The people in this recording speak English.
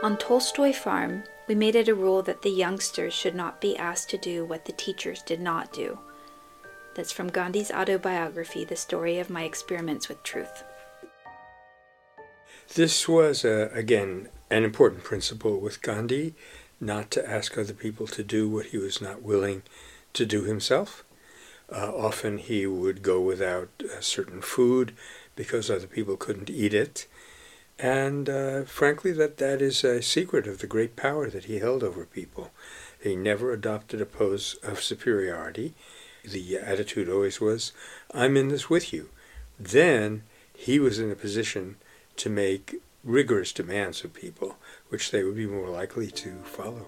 On Tolstoy Farm, we made it a rule that the youngsters should not be asked to do what the teachers did not do. That's from Gandhi's autobiography, The Story of My Experiments with Truth. This was, uh, again, an important principle with Gandhi not to ask other people to do what he was not willing to do himself. Uh, often he would go without certain food because other people couldn't eat it. And uh, frankly, that, that is a secret of the great power that he held over people. He never adopted a pose of superiority. The attitude always was, I'm in this with you. Then he was in a position to make rigorous demands of people, which they would be more likely to follow.